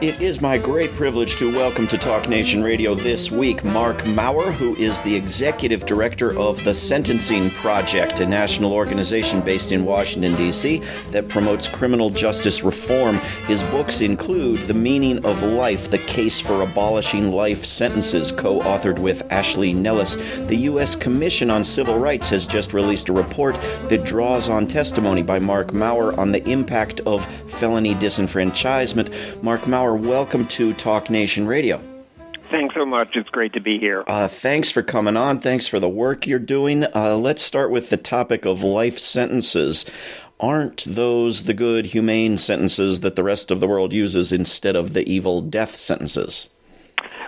It is my great privilege to welcome to Talk Nation Radio this week Marc Mauer, who is the executive director of the Sentencing Project, a national organization based in Washington, D.C., that promotes criminal justice reform. His books include The Meaning of Life, The Case for Abolishing Life Sentences, co authored with Ashley Nellis. The U.S. Commission on Civil Rights has just released a report that draws on testimony by Marc Mauer on the impact of felony disenfranchisement. Marc Welcome to Talk Nation Radio. Thanks so much. It's great to be here. Uh, thanks for coming on. Thanks for the work you're doing. Uh, let's start with the topic of life sentences. Aren't those the good, humane sentences that the rest of the world uses instead of the evil death sentences?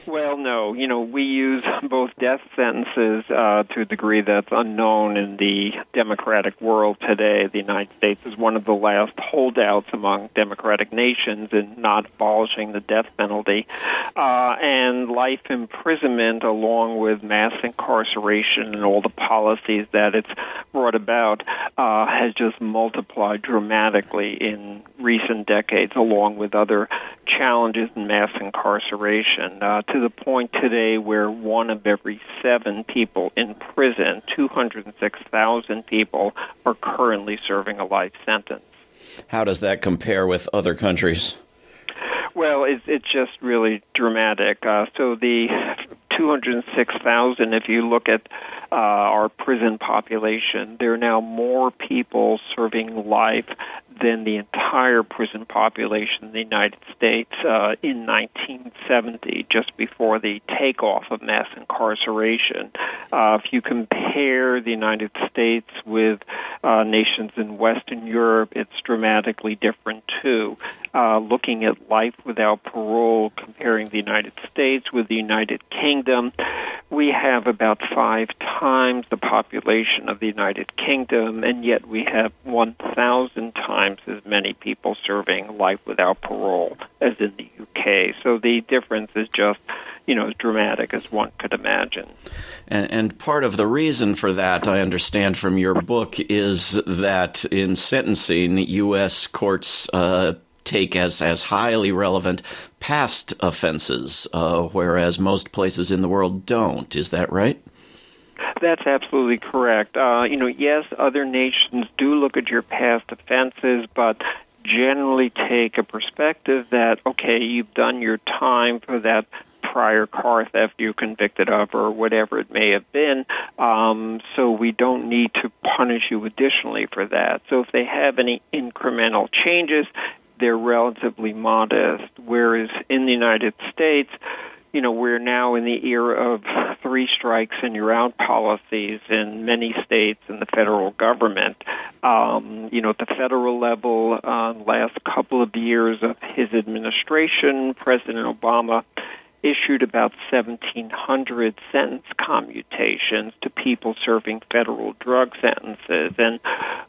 Well, no. You know, we use both death sentences uh, to a degree that's unknown in the democratic world today. The United States is one of the last holdouts among democratic nations in not abolishing the death penalty. Uh, and life imprisonment, along with mass incarceration and all the policies that it's brought about, uh, has just multiplied dramatically in recent decades, along with other challenges in mass incarceration. Uh, to the point today where one of every seven people in prison, 206,000 people, are currently serving a life sentence. How does that compare with other countries? Well, it's it's just really dramatic. Uh, so the 206,000, if you look at uh, our prison population, there are now more people serving life than the entire prison population in the United States uh, in 1970, just before the takeoff of mass incarceration. Uh, if you compare the United States with uh, nations in Western Europe, it's dramatically different too. Uh, looking at life without parole, comparing the United States with the United Kingdom, we have about five times the population of the United Kingdom, and yet we have 1,000 times as many people serving life without parole as in the UK. So the difference is just, you know, as dramatic as one could imagine. And, and part of the reason for that, I understand from your book, is that in sentencing, U.S. courts. Uh, take as as highly relevant past offenses, uh, whereas most places in the world don't. Is that right? That's absolutely correct. Uh, you know, yes, other nations do look at your past offenses, but generally take a perspective that okay, you've done your time for that prior car theft you're convicted of or whatever it may have been. Um, so we don't need to punish you additionally for that. So if they have any incremental changes, they're relatively modest. Whereas in the United States, you know, we're now in the era of three strikes and you're out policies in many states and the federal government. Um, you know, at the federal level, uh, last couple of years of his administration, President Obama issued about 1,700 sentence commutations to people serving federal drug sentences. And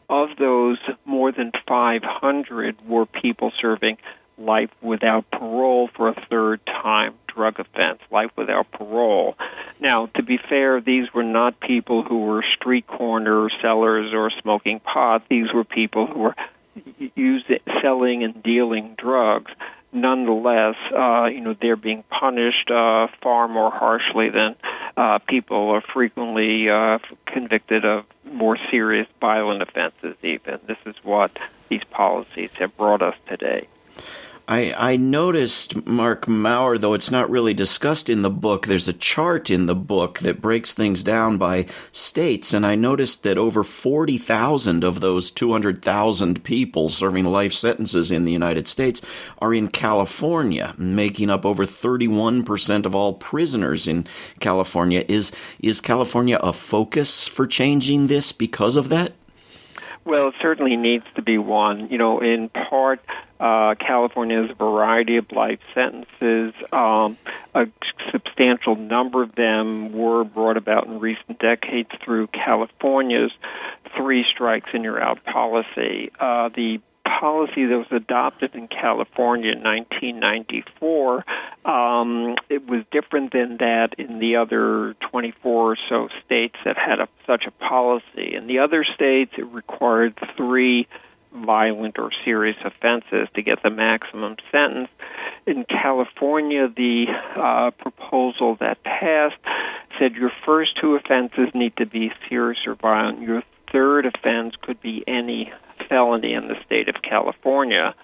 of those, more than 500 were people serving life without parole for a third time drug offense, life without parole. Now, to be fair, these were not people who were street corner sellers or smoking pot. These were people who were using, selling and dealing drugs. Nonetheless, uh, you know they're being punished uh, far more harshly than uh, people are frequently uh, convicted of more serious violent offenses. Even this is what these policies have brought us today. I, I noticed, Marc Mauer, though it's not really discussed in the book, there's a chart in the book that breaks things down by states, and I noticed that over 40,000 of those 200,000 people serving life sentences in the United States are in California, making up over 31% of all prisoners in California. Is, is California a focus for changing this because of that? Well, it certainly needs to be one. You know, in part, uh, California has a variety of life sentences. Um, a substantial number of them were brought about in recent decades through California's three strikes and you're out policy. Uh, the policy that was adopted in California in 1994. Um, it was different than that in the other 24 or so states that had a, such a policy. In the other states, it required three violent or serious offenses to get the maximum sentence. In California, the uh, proposal that passed said your first two offenses need to be serious or violent. Your third offense could be any felony in the state of California.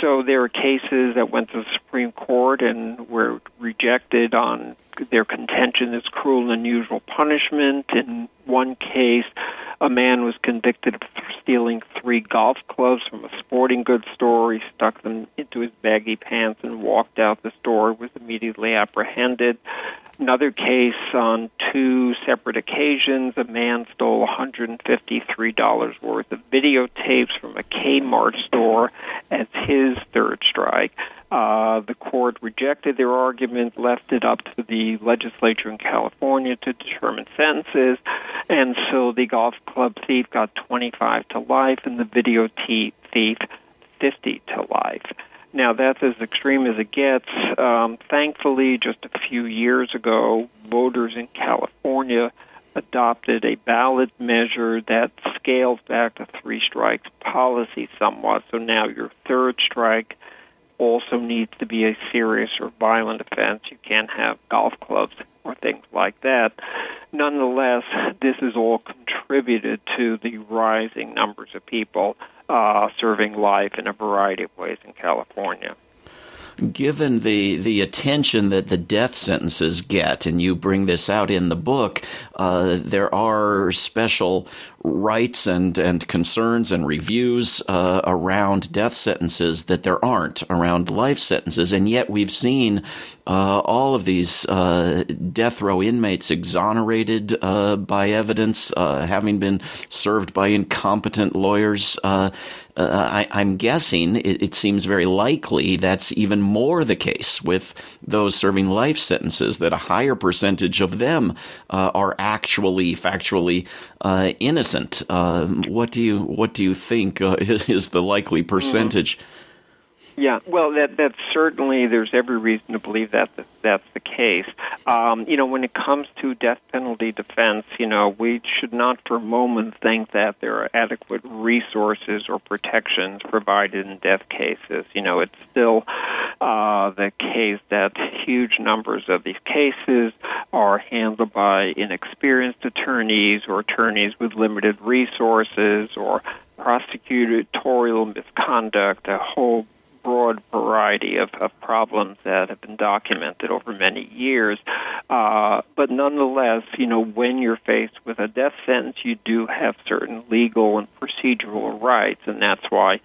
So there are cases that went to the Supreme Court and were rejected on their contention as cruel and unusual punishment. In one case, a man was convicted of stealing three golf clubs from a sporting goods store. He stuck them into his baggy pants and walked out the store, was immediately apprehended. Another case on two separate occasions, a man stole $153 worth of videotapes from a Kmart store as his third strike. Uh, the court rejected their argument, left it up to the legislature in California to determine sentences, and so the golf club thief got 25 to life, and the video thief 50 to life. Now, that's as extreme as it gets. Um, thankfully, just a few years ago, voters in California adopted a ballot measure that scales back the three strikes policy somewhat. So now your third strike also needs to be a serious or violent offense. You can't have golf clubs or things like that. Nonetheless, this has all contributed to the rising numbers of people uh, serving life in a variety of ways in California. Given the the attention that the death sentences get, and you bring this out in the book, uh, there are special rights and, and concerns and reviews uh, around death sentences that there aren't around life sentences. And yet we've seen uh, all of these uh, death row inmates exonerated uh, by evidence, uh, having been served by incompetent lawyers. Uh, I, am guessing it, it, seems very likely that's even more the case with those serving life sentences, that a higher percentage of them are actually factually innocent innocent. Um, what do you what do you think uh, is the likely percentage? Mm-hmm. Yeah, well, that that's certainly there's every reason to believe that, that that's the case. Um, you know, when it comes to death penalty defense, you know, we should not for a moment think that there are adequate resources or protections provided in death cases. You know, it's still uh, the case that huge numbers of these cases are handled by inexperienced attorneys or attorneys with limited resources or prosecutorial misconduct, a whole broad variety of, of problems that have been documented over many years. Uh, but nonetheless, you know, when you're faced with a death sentence, you do have certain legal and procedural rights, and that's why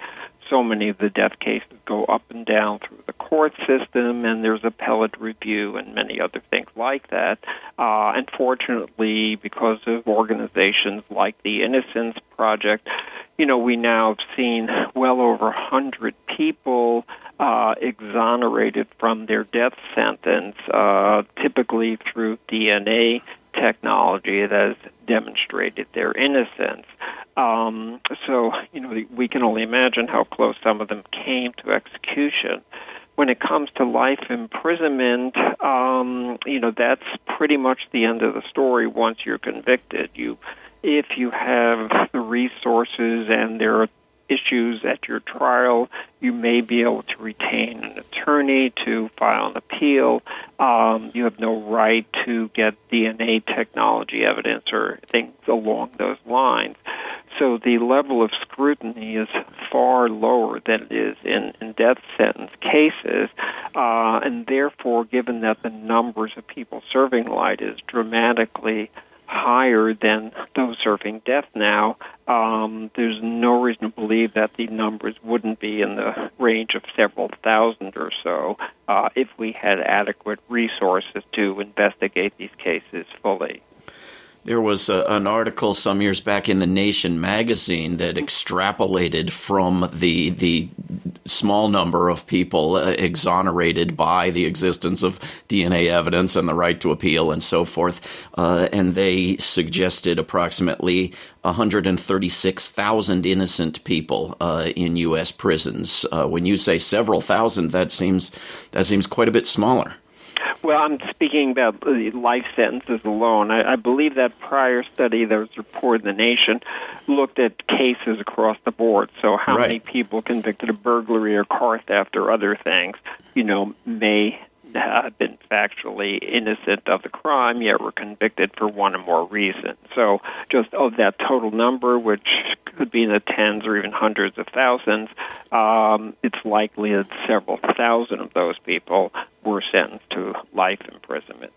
so many of the death cases go up and down through the court system, and there's appellate review and many other things like that. Uh, unfortunately, because of organizations like the Innocence Project, you know, we now have seen well over a hundred people uh, exonerated from their death sentence, uh, typically through DNA technology that has demonstrated their innocence. Um, so, you know, we can only imagine how close some of them came to execution. When it comes to life imprisonment, um, you know, that's pretty much the end of the story once you're convicted. You if you have the resources and there are issues at your trial, you may be able to retain an attorney to file an appeal. Um, you have no right to get DNA technology evidence or things along those lines. So the level of scrutiny is far lower than it is in, in death sentence cases, uh, and therefore, given that the numbers of people serving life is dramatically higher than those serving death now, um, there's no reason to believe that the numbers wouldn't be in the range of several thousand or so uh, if we had adequate resources to investigate these cases fully. There was a, an article some years back in the Nation magazine that extrapolated from the the small number of people uh, exonerated by the existence of DNA evidence and the right to appeal and so forth, uh, and they suggested approximately 136,000 innocent people uh, in U.S. prisons. Uh, when you say several thousand, that seems that seems quite a bit smaller. Well, I'm speaking about life sentences alone. I, I believe that prior study that was reported in the nation looked at cases across the board. So, how right. many people convicted of burglary or car theft or other things, you know, may have been factually innocent of the crime, yet were convicted for one or more reasons. So, just of that total number, which could be in the tens or even hundreds of thousands, um, it's likely that several thousand of those people were sentenced to life imprisonment.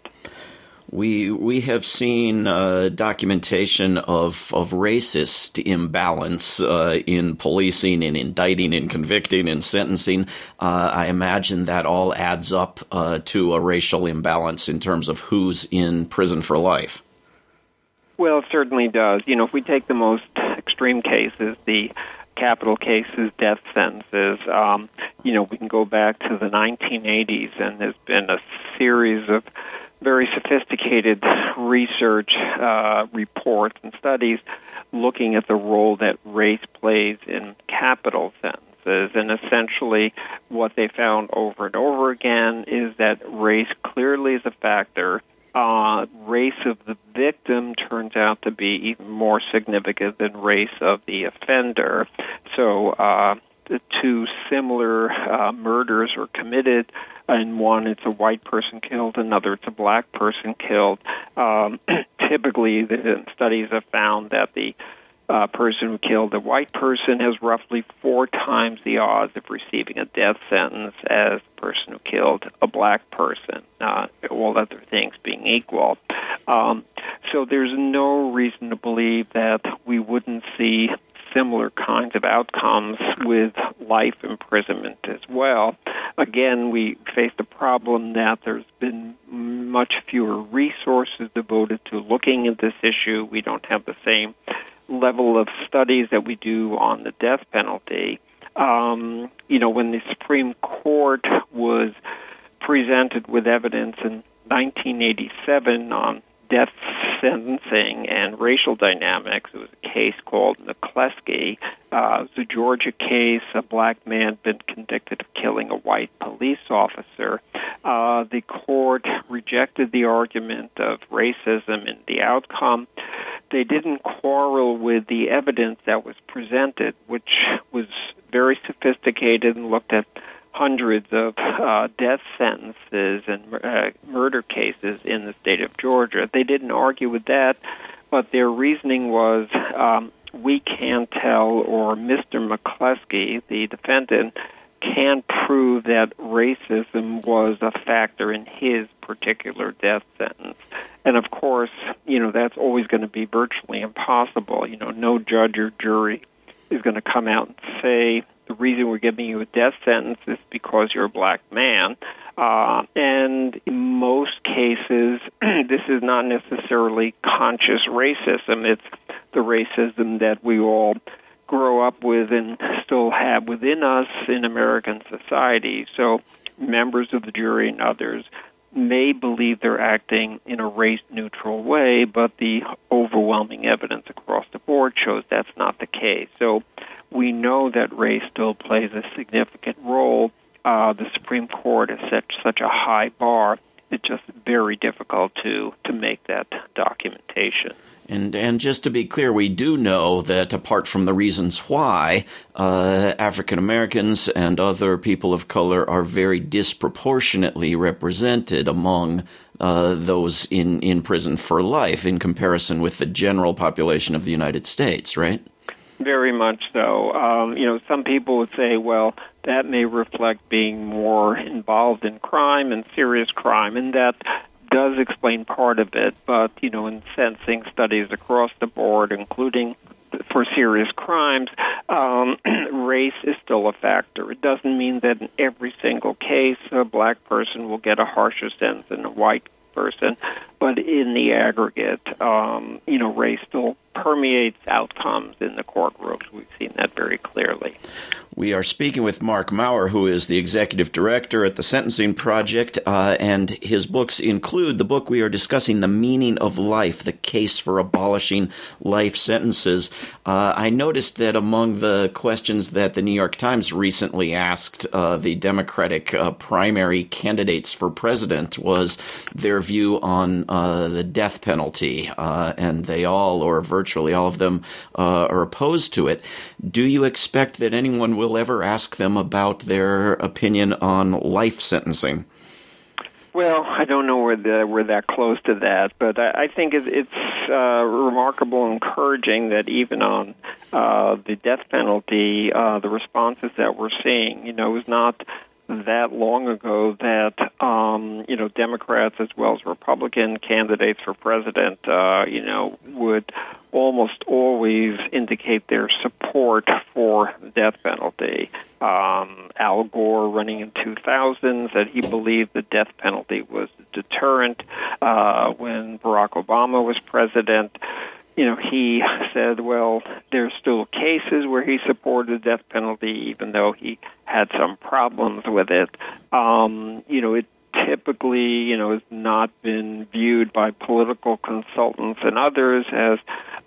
We we have seen uh, documentation of of racist imbalance uh, in policing, in indicting, in convicting, in sentencing. Uh, I imagine that all adds up uh, to a racial imbalance in terms of who's in prison for life. Well, it certainly does. You know, if we take the most extreme cases, the capital cases, death sentences. Um, you know, we can go back to the 1980s, and there's been a series of very sophisticated research uh, reports and studies looking at the role that race plays in capital sentences. And essentially, what they found over and over again is that race clearly is a factor uh, race of the victim turns out to be even more significant than race of the offender. So, uh, two similar uh, murders were committed. In one, it's a white person killed. Another, it's a black person killed. Um, typically, the studies have found that the uh, person who killed the white person has roughly four times the odds of receiving a death sentence as the person who killed a black person, uh, all other things being equal. Um, so there's no reason to believe that we wouldn't see similar kinds of outcomes with life imprisonment as well. Again, we face the problem that there's been much fewer resources devoted to looking at this issue. We don't have the same level of studies that we do on the death penalty. Um, you know, when the Supreme Court was presented with evidence in 1987 on death sentencing and racial dynamics. It was a case called McCleskey. Uh, it was a Georgia case. A black man had been convicted of killing a white police officer. Uh, the court rejected the argument of racism in the outcome. They didn't quarrel with the evidence that was presented, which was very sophisticated and looked at hundreds of uh, death sentences and uh, murder cases in the state of Georgia. They didn't argue with that, but their reasoning was um, we can't tell, or Mr. McCleskey, the defendant, can prove that racism was a factor in his particular death sentence. And of course, you know, that's always going to be virtually impossible. You know, no judge or jury is going to come out and say the reason we're giving you a death sentence is because you're a black man. Uh, and in most cases, this is not necessarily conscious racism. It's the racism that we all grow up with and still have within us in American society. So members of the jury and others may believe they're acting in a race neutral way, but the overwhelming evidence across the board shows that's not the case. So we know that race still plays a significant role. Uh, the Supreme Court has set such a high bar; it's just very difficult to to make that documentation. And and just to be clear, we do know that apart from the reasons why uh, African Americans and other people of color are very disproportionately represented among uh, those in in prison for life in comparison with the general population of the United States, right? Very much so. Um, you know, some people would say, well, that may reflect being more involved in crime and serious crime, and that does explain part of it. But, you know, in sentencing studies across the board, including for serious crimes, um, race is still a factor. It doesn't mean that in every single case a black person will get a harsher sentence than a white person, but in the aggregate, um, you know, race still permeates outcomes in the courtrooms. We've seen that very clearly. We are speaking with Marc Mauer, who is the executive director at the Sentencing Project, uh, and his books include the book we are discussing, The Meaning of Life The Case for Abolishing Life Sentences. Uh, I noticed that among the questions that the New York Times recently asked uh, the Democratic uh, primary candidates for president was their view on uh, the death penalty, uh, and they all, or virtually all of them, are opposed to it. Do you expect that anyone will? ever ask them about their opinion on life sentencing. Well, I don't know where we're that close to that, but I, I think it, it's uh, remarkable and encouraging that even on uh, the death penalty, uh, the responses that we're seeing, you know, is not that long ago that um, you know Democrats as well as Republican candidates for president, uh, you know, would almost always indicate their support for the death penalty. Um, Al Gore, running in 2000, said he believed the death penalty was a deterrent. Uh, when Barack Obama was president, you know, he said, well, there's still cases where he supported the death penalty, even though he had some problems with it. Um, you know, it typically, you know, has not been viewed by political consultants and others as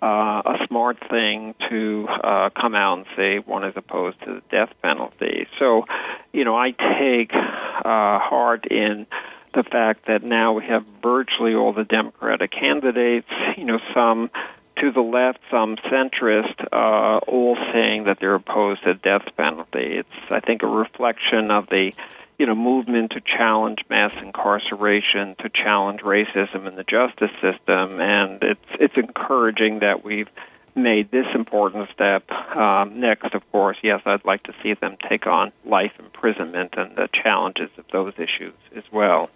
a smart thing to uh, come out and say one is opposed to the death penalty. So, you know, I take uh, heart in the fact that now we have virtually all the Democratic candidates, you know, some to the left, some centrist, uh, all saying that they're opposed to the death penalty. It's, I think, a reflection of the, you know, movement to challenge mass incarceration, to challenge racism in the justice system, and it's it's encouraging that we've made this important step. Um, next, of course, yes, I'd like to see them take on life imprisonment and the challenges of those issues as well.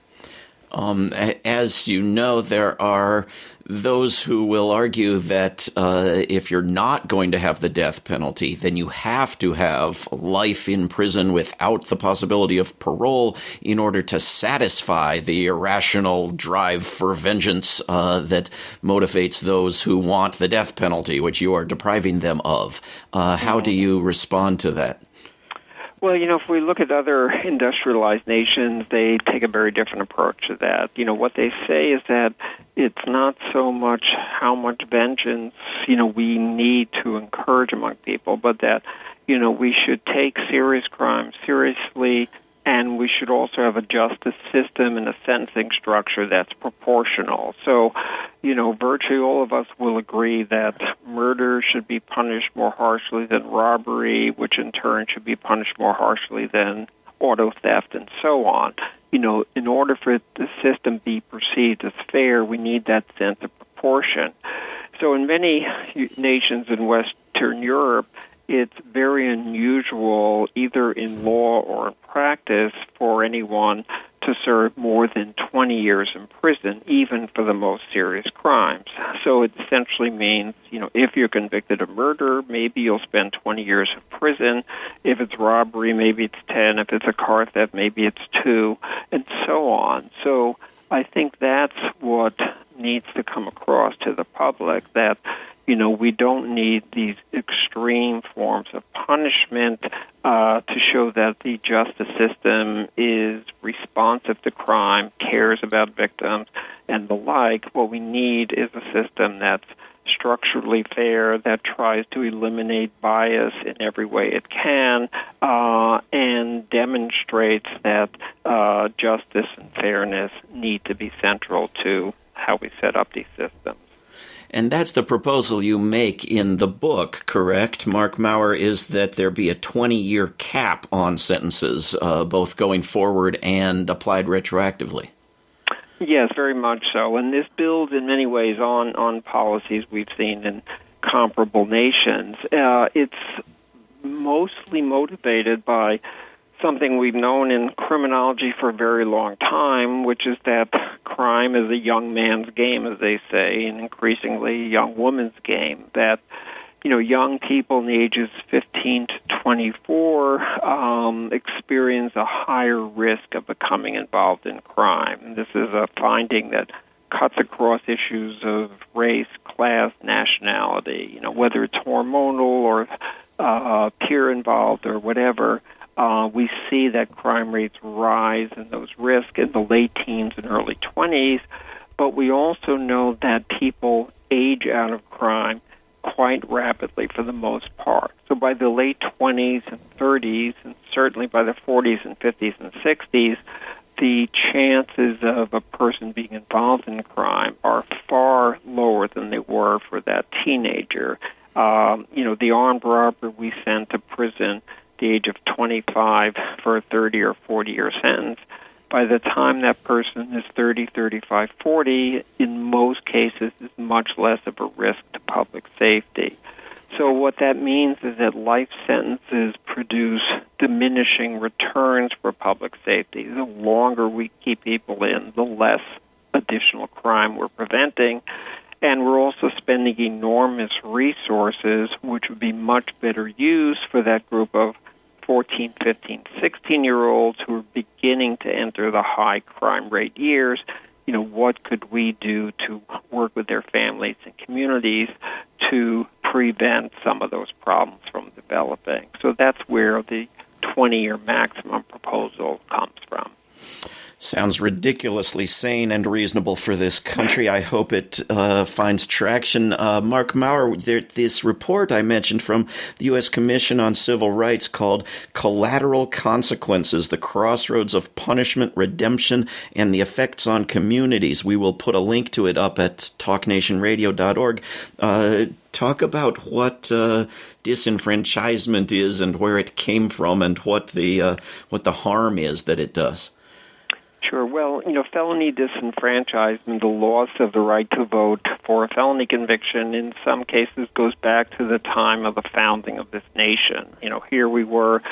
Um, as you know, there are those who will argue that uh, if you're not going to have the death penalty, then you have to have life in prison without the possibility of parole in order to satisfy the irrational drive for vengeance uh, that motivates those who want the death penalty, which you are depriving them of. Uh, how do you respond to that? Well, you know, if we look at other industrialized nations, they take a very different approach to that. You know, what they say is that it's not so much how much vengeance, you know, we need to encourage among people, but that, you know, we should take serious crimes seriously and we should also have a justice system and a sentencing structure that's proportional. So, you know, virtually all of us will agree that murder should be punished more harshly than robbery, which in turn should be punished more harshly than auto theft and so on. You know, in order for the system be perceived as fair, we need that sense of proportion. So in many nations in Western Europe, it's very unusual, either in law or in practice, for anyone to serve more than 20 years in prison, even for the most serious crimes. So it essentially means, you know, if you're convicted of murder, maybe you'll spend 20 years in prison. If it's robbery, maybe it's 10. If it's a car theft, maybe it's 2, and so on. So I think that's what needs to come across to the public that you know, we don't need these extreme forms of punishment uh, to show that the justice system is responsive to crime, cares about victims, and the like. What we need is a system that's structurally fair, that tries to eliminate bias in every way it can, uh, and demonstrates that uh, justice and fairness need to be central to how we set up these systems. And that's the proposal you make in the book, correct? Marc Mauer is that there be a 20 year cap on sentences, uh, both going forward and applied retroactively. Yes, very much so. And this builds in many ways on, on policies we've seen in comparable nations. Uh, it's mostly motivated by something we've known in criminology for a very long time, which is that crime is a young man's game, as they say, and increasingly a young woman's game. That you know, young people in the ages 15 to 24 um, experience a higher risk of becoming involved in crime. This is a finding that cuts across issues of race, class, nationality, you know, whether it's hormonal or uh, peer involved or whatever. Uh, we see that crime rates rise and those risks in the late teens and early 20s, but we also know that people age out of crime quite rapidly for the most part. So by the late 20s and 30s, and certainly by the 40s and 50s and 60s, the chances of a person being involved in crime are far lower than they were for that teenager. Um, you know, the armed robber we sent to prison the age of 25 for a 30 or 40 year sentence by the time that person is 30, 35, 40, in most cases is much less of a risk to public safety. So what that means is that life sentences produce diminishing returns for public safety. The longer we keep people in, the less additional crime we're preventing. And we're also spending enormous resources, which would be much better used for that group of 14, 15, 16 year olds who are beginning to enter the high crime rate years, you know, what could we do to work with their families and communities to prevent some of those problems from developing? So that's where the 20 year maximum proposal comes from. Sounds ridiculously sane and reasonable for this country. I hope it uh, finds traction. Uh, Marc Mauer, there, this report I mentioned from the U.S. Commission on Civil Rights called Collateral Consequences The Crossroads of Punishment, Redemption, and the Effects on Communities. We will put a link to it up at talknationradio.org. Uh, talk about what uh, disenfranchisement is and where it came from and what the uh, what the harm is that it does. Sure. Well, you know, felony disenfranchisement, the loss of the right to vote for a felony conviction, in some cases goes back to the time of the founding of this nation. You know, here we were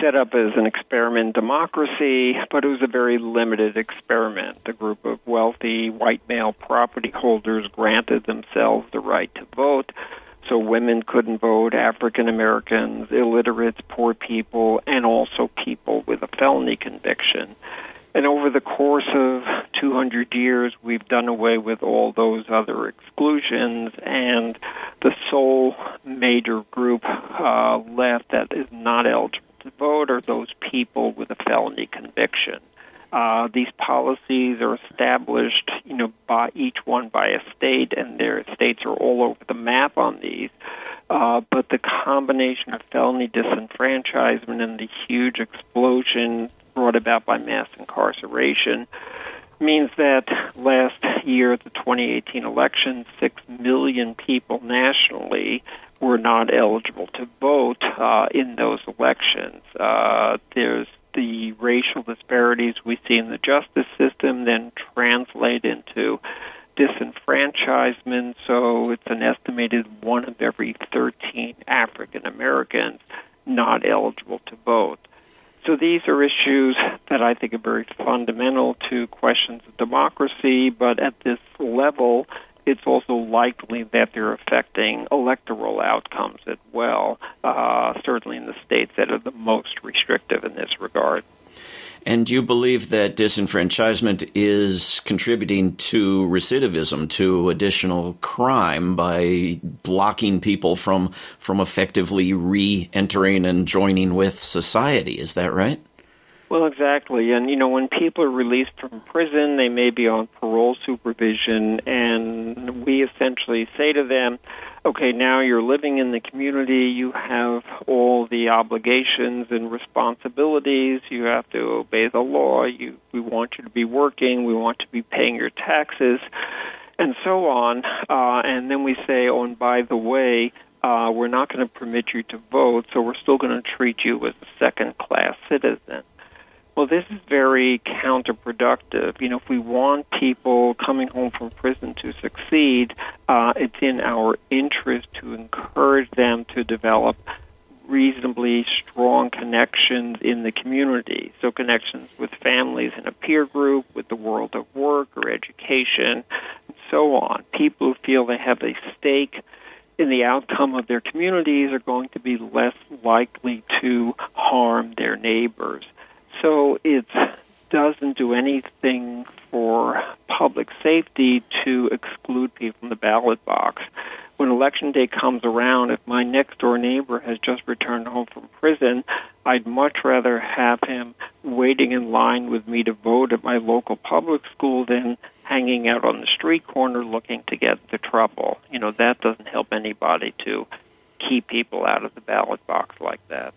set up as an experiment democracy, but it was a very limited experiment. A group of wealthy white male property holders granted themselves the right to vote. So women couldn't vote, African Americans, illiterates, poor people, and also people with a felony conviction. And over the course of 200 years, we've done away with all those other exclusions, and the sole major group uh, left that is not eligible to vote are those people with a felony conviction. Uh, these policies are established, you know, by each one by a state, and their states are all over the map on these. Uh, but the combination of felony disenfranchisement and the huge explosion brought about by mass incarceration means that last year the 2018 election, 6 million people nationally were not eligible to vote uh, in those elections. Uh, there's the racial disparities we see in the justice system then translate into disenfranchisement. So it's an estimated one of every 13 African Americans not eligible to vote. So these are issues that I think are very fundamental to questions of democracy, but at this level, it's also likely that they're affecting electoral outcomes as well, uh, certainly in the states that are the most restrictive in this regard. And do you believe that disenfranchisement is contributing to recidivism, to additional crime by blocking people from from effectively re-entering and joining with society? Is that right? Well, exactly. And, you know, when people are released from prison, they may be on parole supervision, and we essentially say to them, okay, now you're living in the community, you have all the obligations and responsibilities, you have to obey the law, you, we want you to be working, we want to be paying your taxes, and so on. Uh, and then we say, oh, and by the way, uh, we're not going to permit you to vote, so we're still going to treat you as a second class citizen. Well, this is very counterproductive. You know, if we want people coming home from prison to succeed, uh, it's in our interest to encourage them to develop reasonably strong connections in the community. So, connections with families in a peer group, with the world of work or education, and so on. People who feel they have a stake in the outcome of their communities are going to be less likely to harm their neighbors. So it doesn't do anything for public safety to exclude people from the ballot box. When election day comes around, if my next door neighbor has just returned home from prison, I'd much rather have him waiting in line with me to vote at my local public school than hanging out on the street corner looking to get into trouble. You know, that doesn't help anybody to keep people out of the ballot box like that.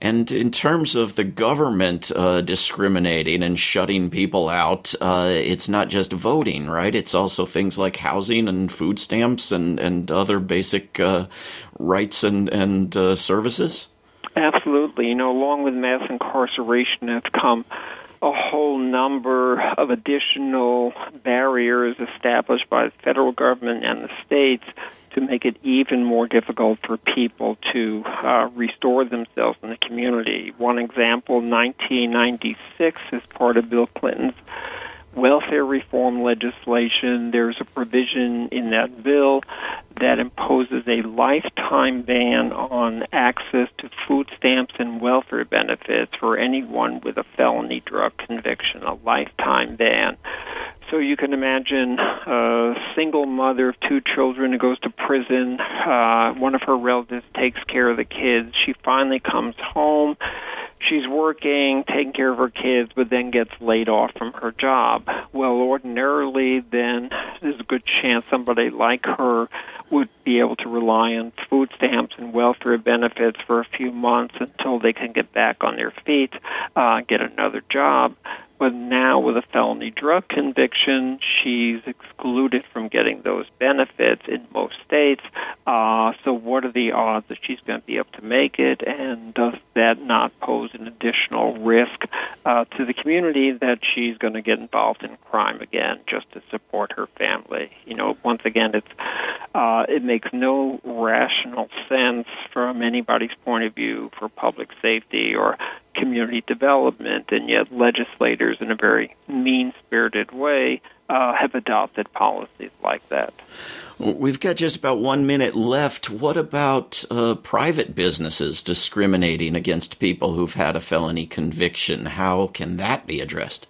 And in terms of the government uh, discriminating and shutting people out, uh, it's not just voting, right? It's also things like housing and food stamps and, and other basic uh, rights and, and uh, services? Absolutely. You know, along with mass incarceration has come a whole number of additional barriers established by the federal government and the states to make it even more difficult for people to uh, restore themselves in the community. One example, 1996, as part of Bill Clinton's welfare reform legislation, there's a provision in that bill that imposes a lifetime ban on access to food stamps and welfare benefits for anyone with a felony drug conviction, a lifetime ban. So you can imagine a single mother of two children who goes to prison. Uh, one of her relatives takes care of the kids. She finally comes home she's working, taking care of her kids, but then gets laid off from her job. Well, ordinarily, then there's a good chance somebody like her would be able to rely on food stamps and welfare benefits for a few months until they can get back on their feet, uh, get another job. But now, with a felony drug conviction, she's excluded from getting those benefits in most states. Uh, so, what are the odds that she's going to be able to make it? And does that not pose an additional risk uh, to the community that she's going to get involved in crime again just to support her family? You know, once again, it's uh, it makes no rational sense from anybody's point of view for public safety or community development, and yet legislators, in a very mean spirited way, uh, have adopted policies like that. We've got just about one minute left. What about uh, private businesses discriminating against people who've had a felony conviction? How can that be addressed?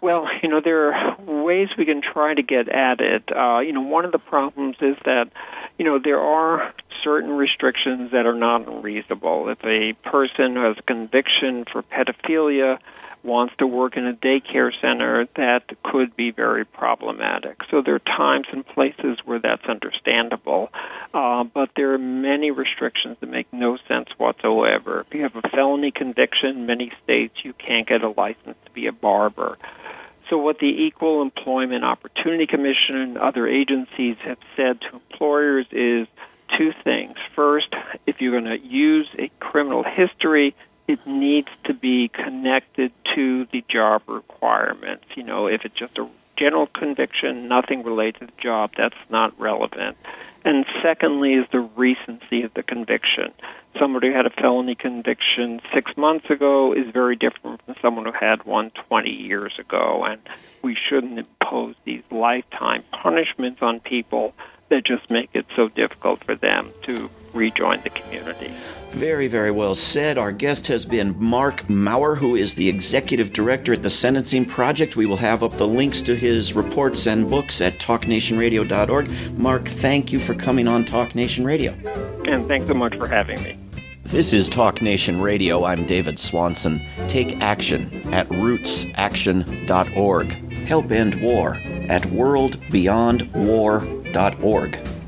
Well, you know, there are ways we can try to get at it. Uh, you know, one of the problems is that, you know, there are certain restrictions that are not unreasonable. If a person has a conviction for pedophilia wants to work in a daycare center, that could be very problematic. So there are times and places where that's understandable, uh, but there are many restrictions that make no sense whatsoever. If you have a felony conviction, many states you can't get a license to be a barber. So, what the Equal Employment Opportunity Commission and other agencies have said to employers is two things. First, if you're going to use a criminal history, it needs to be connected to the job requirements. You know, if it's just a general conviction, nothing related to the job, that's not relevant. And secondly, is the recency of the conviction. Somebody who had a felony conviction six months ago is very different from someone who had one 20 years ago. And we shouldn't impose these lifetime punishments on people that just make it so difficult for them to rejoin the community. Very, very well said. Our guest has been Marc Mauer, who is the executive director at the Sentencing Project. We will have up the links to his reports and books at talknationradio.org. Marc, thank you for coming on Talk Nation Radio. And thanks so much for having me. This is Talk Nation Radio. I'm David Swanson. Take action at rootsaction.org. Help end war at worldbeyondwar.org.